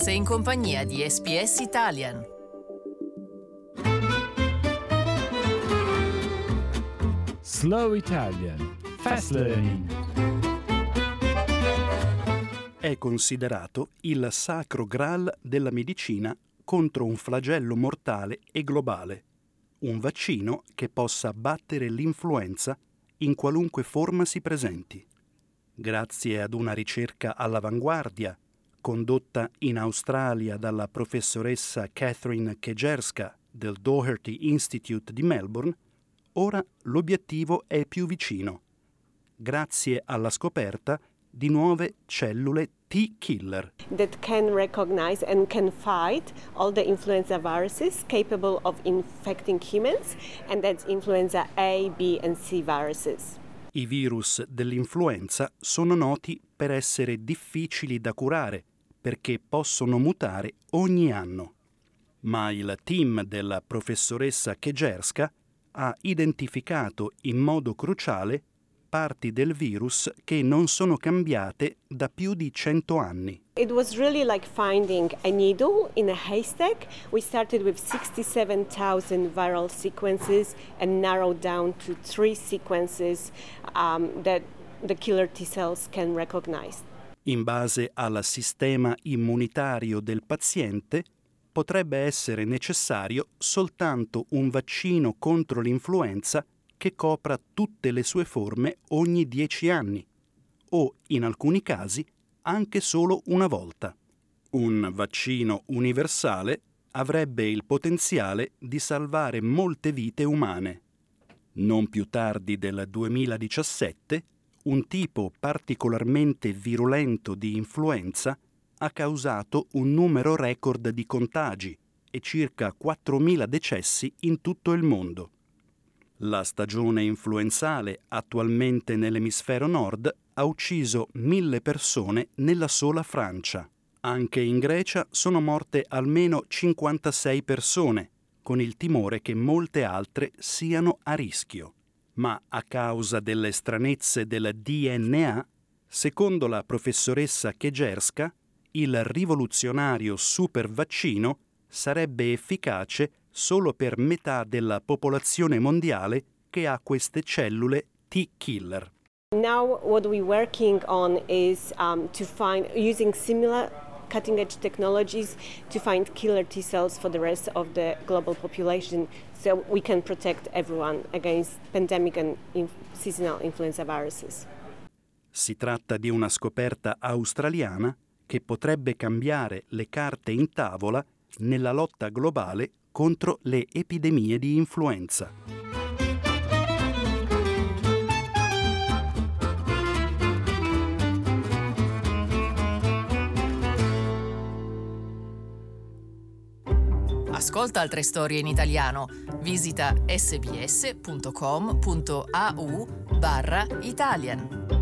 Sei in compagnia di SPS Italian. Slow Italian Fast Learning È considerato il sacro graal della medicina contro un flagello mortale e globale, un vaccino che possa battere l'influenza in qualunque forma si presenti. Grazie ad una ricerca all'avanguardia condotta in Australia dalla professoressa Catherine Kejerska del Doherty Institute di Melbourne, ora l'obiettivo è più vicino, grazie alla scoperta di nuove cellule T-killer. that can recognize and can fight all the influenza viruses capable of infecting humans, and that's influenza A, B, and C viruses. I virus dell'influenza sono noti per essere difficili da curare perché possono mutare ogni anno. Ma il team della professoressa Kejerska ha identificato in modo cruciale parti del virus che non sono cambiate da più di 100 anni. It was really like finding a needle in a haystack. We started with 67,000 viral sequences and narrowed down to three sequences um, that the killer T cells can recognize. In base al sistema immunitario del paziente, potrebbe essere necessario soltanto un vaccino contro l'influenza che copra tutte le sue forme ogni 10 anni, o in alcuni casi anche solo una volta. Un vaccino universale avrebbe il potenziale di salvare molte vite umane. Non più tardi del 2017, un tipo particolarmente virulento di influenza ha causato un numero record di contagi e circa 4.000 decessi in tutto il mondo. La stagione influenzale attualmente nell'emisfero nord ha ucciso mille persone nella sola Francia. Anche in Grecia sono morte almeno 56 persone, con il timore che molte altre siano a rischio. Ma a causa delle stranezze del DNA, secondo la professoressa Kejerska, il rivoluzionario supervaccino sarebbe efficace solo per metà della popolazione mondiale che ha queste cellule T-killer. Now, what we're working on is um, to find using similar cutting edge technologies to find killer T cells for the rest of the global population so we can protect everyone against pandemic and inf- seasonal influenza viruses. Si tratta di una scoperta australiana che potrebbe cambiare le carte in tavola nella lotta globale contro le epidemie di influenza. Ascolta altre storie in italiano. Visita sbs.com.au barra Italian.